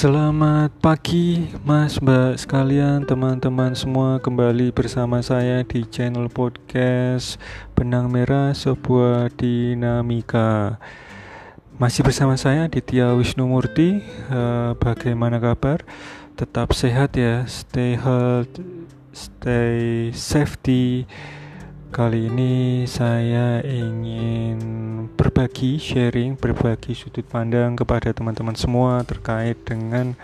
Selamat pagi Mas Mbak sekalian teman-teman semua. Kembali bersama saya di channel podcast Benang Merah sebuah dinamika. Masih bersama saya Ditya Wisnu Murti uh, Bagaimana kabar? Tetap sehat ya. Stay health Stay safety Kali ini saya ingin berbagi, sharing, berbagi sudut pandang kepada teman-teman semua terkait dengan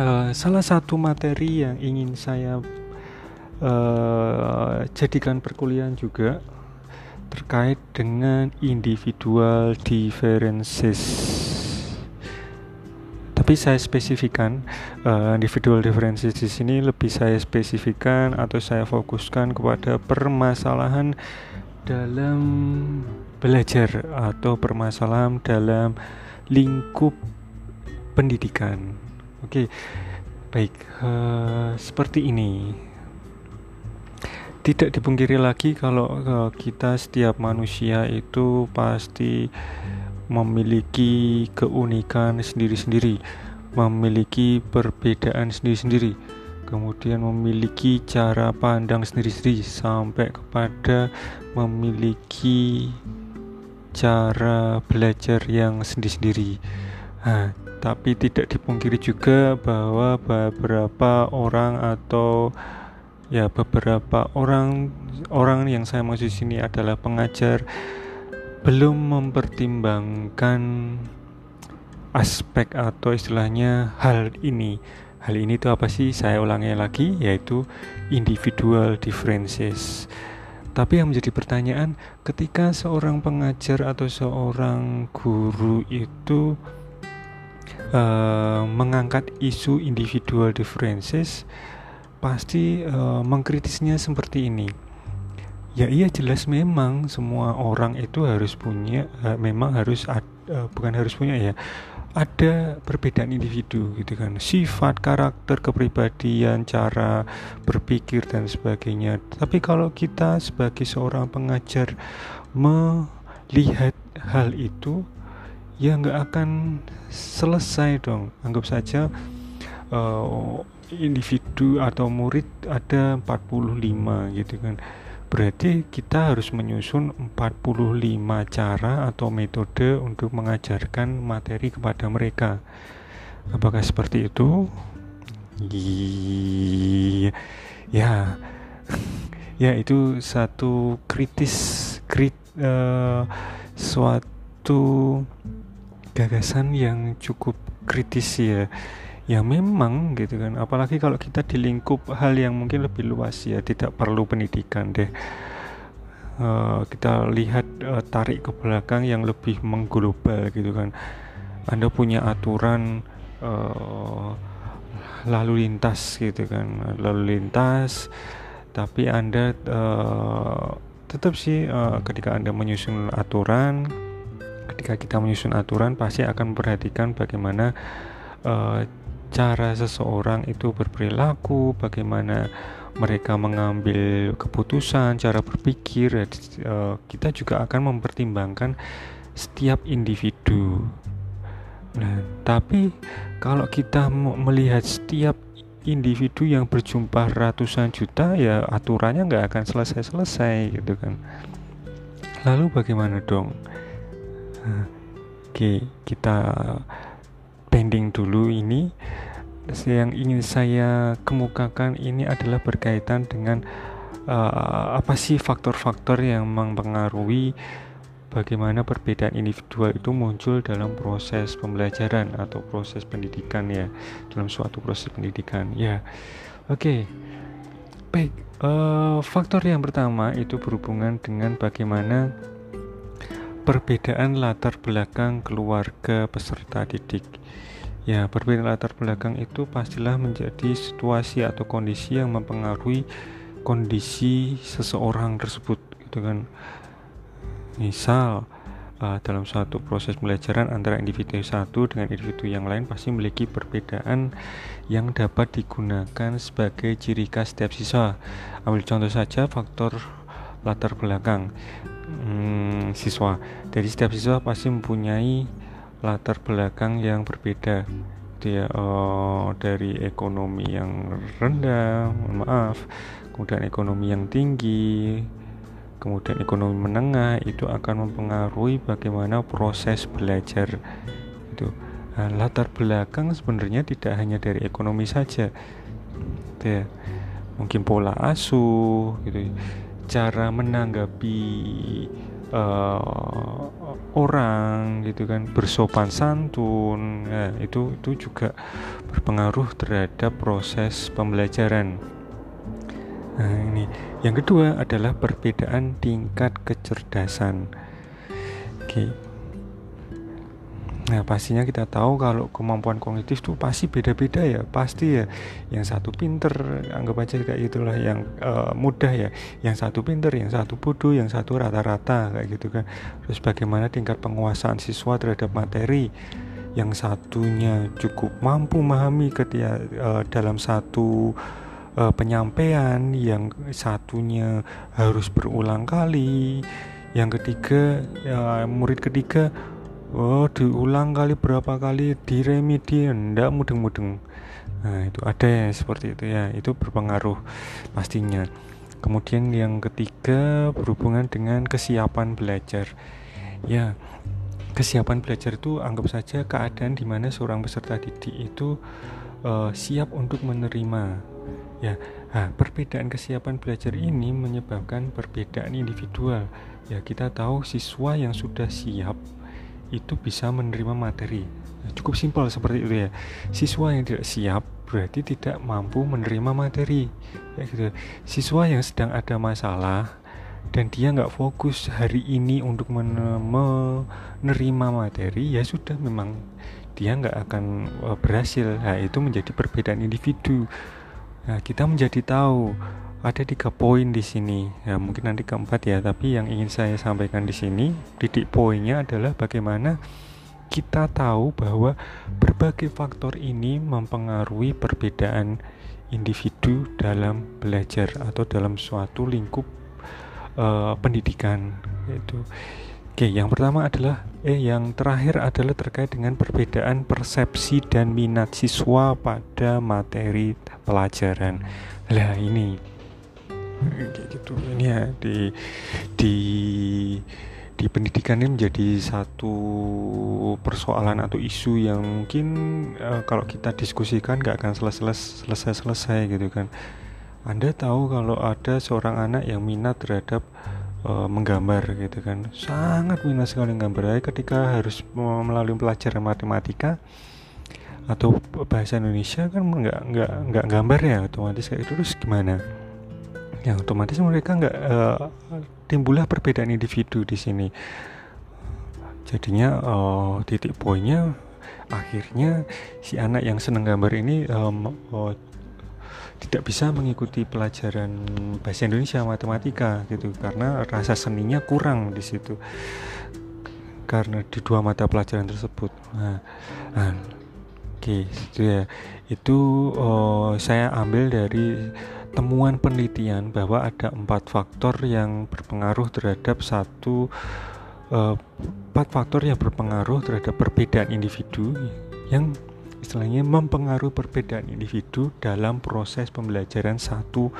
uh, salah satu materi yang ingin saya uh, jadikan perkuliahan juga terkait dengan individual differences tapi saya spesifikkan uh, individual differences di sini lebih saya spesifikkan atau saya fokuskan kepada permasalahan dalam belajar atau permasalahan dalam lingkup pendidikan. Oke, baik uh, seperti ini. Tidak dipungkiri lagi kalau uh, kita setiap manusia itu pasti memiliki keunikan sendiri-sendiri, memiliki perbedaan sendiri-sendiri, kemudian memiliki cara pandang sendiri-sendiri sampai kepada memiliki cara belajar yang sendiri-sendiri. Nah, tapi tidak dipungkiri juga bahwa beberapa orang atau ya beberapa orang orang yang saya maksud sini adalah pengajar belum mempertimbangkan aspek atau istilahnya hal ini. Hal ini itu apa sih? Saya ulangi lagi yaitu individual differences. Tapi yang menjadi pertanyaan ketika seorang pengajar atau seorang guru itu uh, mengangkat isu individual differences pasti uh, mengkritisnya seperti ini Ya iya jelas memang semua orang itu harus punya uh, memang harus ad, uh, bukan harus punya ya ada perbedaan individu gitu kan. Sifat karakter kepribadian cara berpikir dan sebagainya. Tapi kalau kita sebagai seorang pengajar melihat hal itu ya nggak akan selesai dong. Anggap saja uh, individu atau murid ada 45 gitu kan Berarti kita harus menyusun 45 cara atau metode untuk mengajarkan materi kepada mereka. Apakah seperti itu? Iya. Ya. ya itu satu kritis krit uh, suatu gagasan yang cukup kritis ya ya memang gitu kan. Apalagi kalau kita di lingkup hal yang mungkin lebih luas ya tidak perlu pendidikan deh. Uh, kita lihat uh, tarik ke belakang yang lebih mengglobal gitu kan. Anda punya aturan uh, lalu lintas gitu kan. Lalu lintas tapi anda uh, tetap sih uh, ketika anda menyusun aturan ketika kita menyusun aturan pasti akan memperhatikan bagaimana uh, cara seseorang itu berperilaku, bagaimana mereka mengambil keputusan, cara berpikir, uh, kita juga akan mempertimbangkan setiap individu. Nah, tapi kalau kita melihat setiap individu yang berjumlah ratusan juta, ya aturannya nggak akan selesai-selesai, gitu kan. Lalu bagaimana dong? Nah, Oke, kita pending dulu ini yang ingin saya kemukakan ini adalah berkaitan dengan uh, apa sih faktor-faktor yang mempengaruhi bagaimana perbedaan individual itu muncul dalam proses pembelajaran atau proses pendidikan ya dalam suatu proses pendidikan ya oke okay. baik uh, faktor yang pertama itu berhubungan dengan bagaimana perbedaan latar belakang keluarga peserta didik. Ya, perbedaan latar belakang itu pastilah menjadi situasi atau kondisi yang mempengaruhi kondisi seseorang tersebut, gitu kan. Misal, uh, dalam suatu proses pembelajaran antara individu satu dengan individu yang lain pasti memiliki perbedaan yang dapat digunakan sebagai ciri khas setiap siswa. Ambil contoh saja faktor latar belakang hmm, siswa. Jadi setiap siswa pasti mempunyai latar belakang yang berbeda. ya uh, dari ekonomi yang rendah mohon maaf kemudian ekonomi yang tinggi kemudian ekonomi menengah itu akan mempengaruhi bagaimana proses belajar. Itu nah, latar belakang sebenarnya tidak hanya dari ekonomi saja. Gitu ya. Mungkin pola asuh gitu cara menanggapi uh, orang gitu kan bersopan santun ya, itu itu juga berpengaruh terhadap proses pembelajaran Nah, ini yang kedua adalah perbedaan tingkat kecerdasan. Oke. Nah, pastinya kita tahu kalau kemampuan kognitif itu pasti beda-beda ya, pasti ya. Yang satu pinter, anggap aja kayak gitulah yang uh, mudah ya. Yang satu pinter, yang satu bodoh, yang satu rata-rata kayak gitu kan. Terus bagaimana tingkat penguasaan siswa terhadap materi? Yang satunya cukup mampu memahami ketika uh, dalam satu uh, penyampaian, yang satunya harus berulang kali, yang ketiga ya, murid ketiga oh diulang kali berapa kali? Diremedi ndak mudeng-mudeng. Nah itu ada ya seperti itu ya. Itu berpengaruh pastinya. Kemudian yang ketiga berhubungan dengan kesiapan belajar. Ya kesiapan belajar itu anggap saja keadaan di mana seorang peserta didik itu uh, siap untuk menerima. Ya nah, perbedaan kesiapan belajar ini menyebabkan perbedaan individual. Ya kita tahu siswa yang sudah siap itu bisa menerima materi. Nah, cukup simpel seperti itu ya. Siswa yang tidak siap berarti tidak mampu menerima materi. Ya gitu. Siswa yang sedang ada masalah dan dia nggak fokus hari ini untuk menerima materi ya sudah memang dia nggak akan eh, berhasil. Nah itu menjadi perbedaan individu. Nah, kita menjadi tahu ada tiga poin di sini. Ya, mungkin nanti keempat ya, tapi yang ingin saya sampaikan di sini, titik poinnya adalah bagaimana kita tahu bahwa berbagai faktor ini mempengaruhi perbedaan individu dalam belajar atau dalam suatu lingkup uh, pendidikan itu. Oke, yang pertama adalah eh yang terakhir adalah terkait dengan perbedaan persepsi dan minat siswa pada materi pelajaran. Lah ini kayak gitu. Ini ya di di di pendidikan ini menjadi satu persoalan atau isu yang mungkin uh, kalau kita diskusikan gak akan selesai selesai selesai gitu kan. Anda tahu kalau ada seorang anak yang minat terhadap uh, menggambar gitu kan. Sangat minat sekali menggambar. Ketika harus melalui pelajaran matematika atau bahasa Indonesia kan nggak nggak nggak gambar ya otomatis kayak itu terus gimana ya otomatis mereka nggak uh, timbullah perbedaan individu di sini. Jadinya uh, titik poinnya akhirnya si anak yang seneng gambar ini um, uh, tidak bisa mengikuti pelajaran bahasa Indonesia matematika gitu. Karena rasa seninya kurang di situ. Karena di dua mata pelajaran tersebut. Nah, nah oke itu ya. Itu oh, saya ambil dari temuan penelitian bahwa ada empat faktor yang berpengaruh terhadap satu uh, empat faktor yang berpengaruh terhadap perbedaan individu yang istilahnya mempengaruhi perbedaan individu dalam proses pembelajaran satu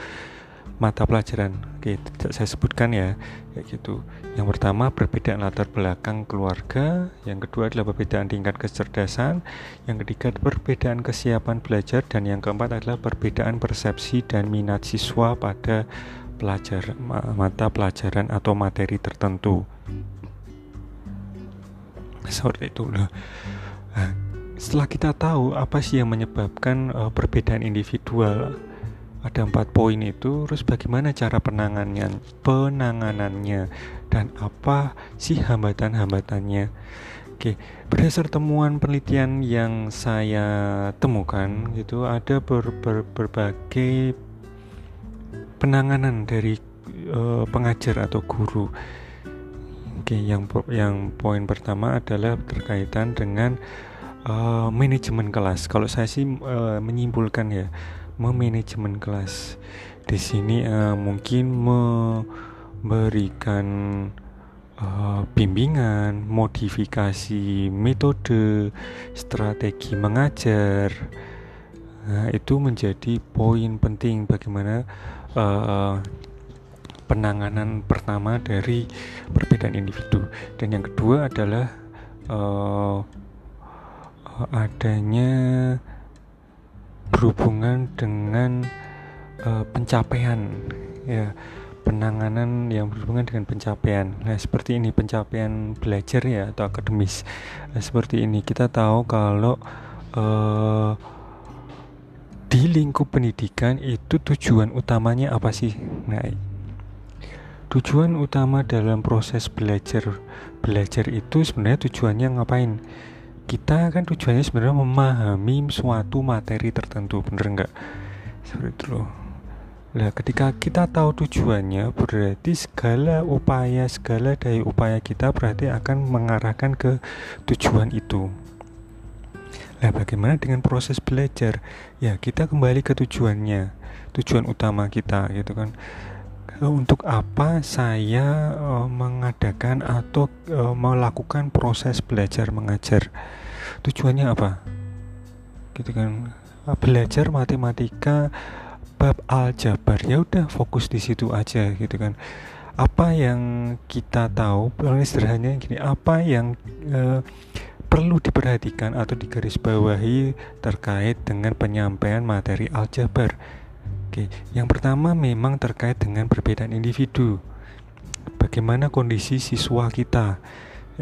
mata pelajaran. Oke, saya sebutkan ya, kayak gitu. Yang pertama perbedaan latar belakang keluarga, yang kedua adalah perbedaan tingkat kecerdasan, yang ketiga perbedaan kesiapan belajar dan yang keempat adalah perbedaan persepsi dan minat siswa pada pelajar mata pelajaran atau materi tertentu. Seperti itu loh. Nah, setelah kita tahu apa sih yang menyebabkan uh, perbedaan individual ada empat poin itu terus bagaimana cara penanganannya penanganannya dan apa sih hambatan-hambatannya Oke, berdasar temuan penelitian yang saya temukan itu ada ber, ber, berbagai penanganan dari uh, pengajar atau guru. Oke, yang yang poin pertama adalah berkaitan dengan uh, manajemen kelas. Kalau saya sih uh, menyimpulkan ya, memanajemen kelas. Di sini uh, mungkin memberikan uh, bimbingan, modifikasi metode, strategi mengajar. Nah, itu menjadi poin penting bagaimana uh, penanganan pertama dari perbedaan individu. Dan yang kedua adalah uh, adanya berhubungan dengan uh, pencapaian ya penanganan yang berhubungan dengan pencapaian. Nah, seperti ini pencapaian belajar ya atau akademis. Nah, seperti ini kita tahu kalau uh, di lingkup pendidikan itu tujuan utamanya apa sih? Nah, tujuan utama dalam proses belajar belajar itu sebenarnya tujuannya ngapain? Kita kan tujuannya sebenarnya memahami suatu materi tertentu, bener nggak? Seperti itu loh. Nah, ketika kita tahu tujuannya, berarti segala upaya, segala daya upaya kita berarti akan mengarahkan ke tujuan itu. Nah, bagaimana dengan proses belajar? Ya, kita kembali ke tujuannya, tujuan utama kita, gitu kan. Untuk apa saya uh, mengadakan atau uh, melakukan proses belajar mengajar? Tujuannya apa? Gitu kan. Belajar matematika bab aljabar ya udah fokus di situ aja gitu kan apa yang kita tahu paling sederhananya gini apa yang uh, perlu diperhatikan atau digarisbawahi terkait dengan penyampaian materi aljabar oke yang pertama memang terkait dengan perbedaan individu. Bagaimana kondisi siswa kita?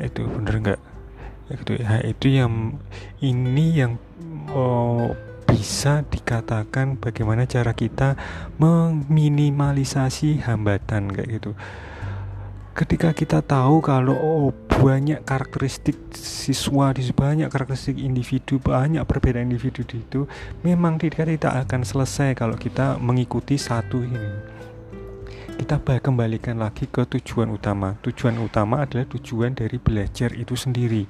Itu bener nggak? Gitu ya itu yang ini yang oh, bisa dikatakan bagaimana cara kita meminimalisasi hambatan kayak gitu ketika kita tahu kalau oh, banyak karakteristik siswa di banyak karakteristik individu banyak perbedaan individu di itu memang tidak tidak akan selesai kalau kita mengikuti satu ini. Kita kembalikan lagi ke tujuan utama. Tujuan utama adalah tujuan dari belajar itu sendiri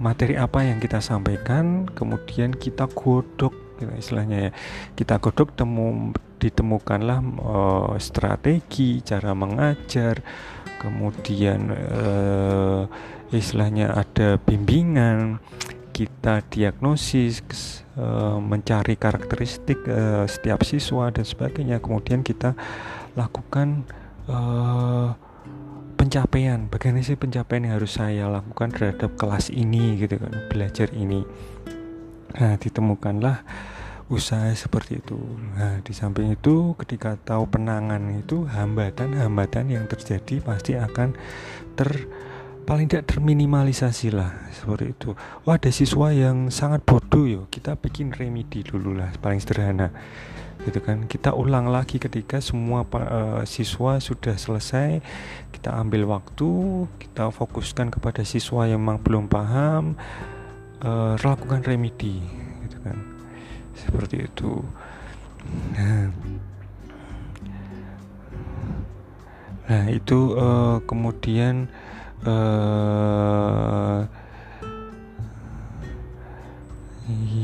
materi apa yang kita sampaikan kemudian kita godok gitu, istilahnya ya. Kita godok temu ditemukanlah uh, strategi cara mengajar kemudian uh, istilahnya ada bimbingan kita diagnosis uh, mencari karakteristik setiap siswa dan sebagainya. Kemudian kita lakukan uh, pencapaian bagaimana sih pencapaian yang harus saya lakukan terhadap kelas ini gitu kan belajar ini? Nah ditemukanlah usaha seperti itu. Nah di samping itu ketika tahu penangan itu hambatan-hambatan yang terjadi pasti akan ter paling tidak terminimalisasi lah seperti itu. Oh ada siswa yang sangat bodoh yo. Kita bikin remedi dulu lah paling sederhana. Gitu kan? Kita ulang lagi ketika semua uh, siswa sudah selesai kita ambil waktu kita fokuskan kepada siswa yang memang belum paham uh, lakukan remedi. Gitu kan? Seperti itu. Nah, nah itu uh, kemudian uh,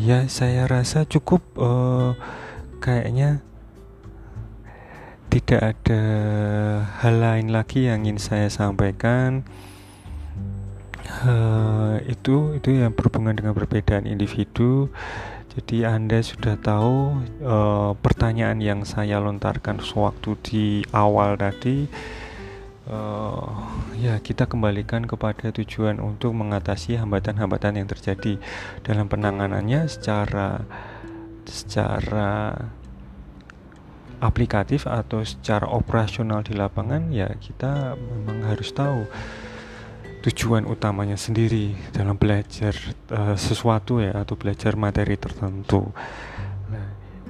ya saya rasa cukup uh, kayaknya tidak ada hal lain lagi yang ingin saya sampaikan. Uh, itu itu yang berhubungan dengan perbedaan individu. Jadi anda sudah tahu uh, pertanyaan yang saya lontarkan sewaktu di awal tadi uh, ya kita kembalikan kepada tujuan untuk mengatasi hambatan-hambatan yang terjadi dalam penanganannya secara secara aplikatif atau secara operasional di lapangan ya kita memang harus tahu tujuan utamanya sendiri dalam belajar uh, sesuatu ya atau belajar materi tertentu. Nah,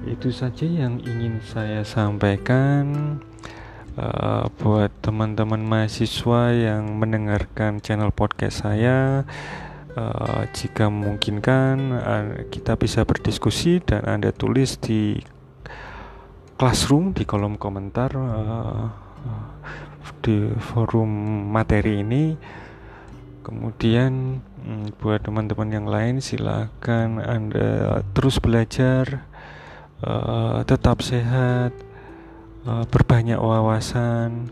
itu saja yang ingin saya sampaikan uh, buat teman-teman mahasiswa yang mendengarkan channel podcast saya. Uh, jika memungkinkan uh, kita bisa berdiskusi dan Anda tulis di classroom di kolom komentar uh, di forum materi ini kemudian hmm, buat teman-teman yang lain silakan Anda terus belajar uh, tetap sehat uh, berbanyak wawasan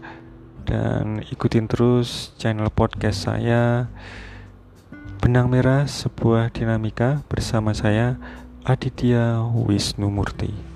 dan ikutin terus channel podcast saya Benang Merah sebuah dinamika bersama saya Aditya Wisnu Murti.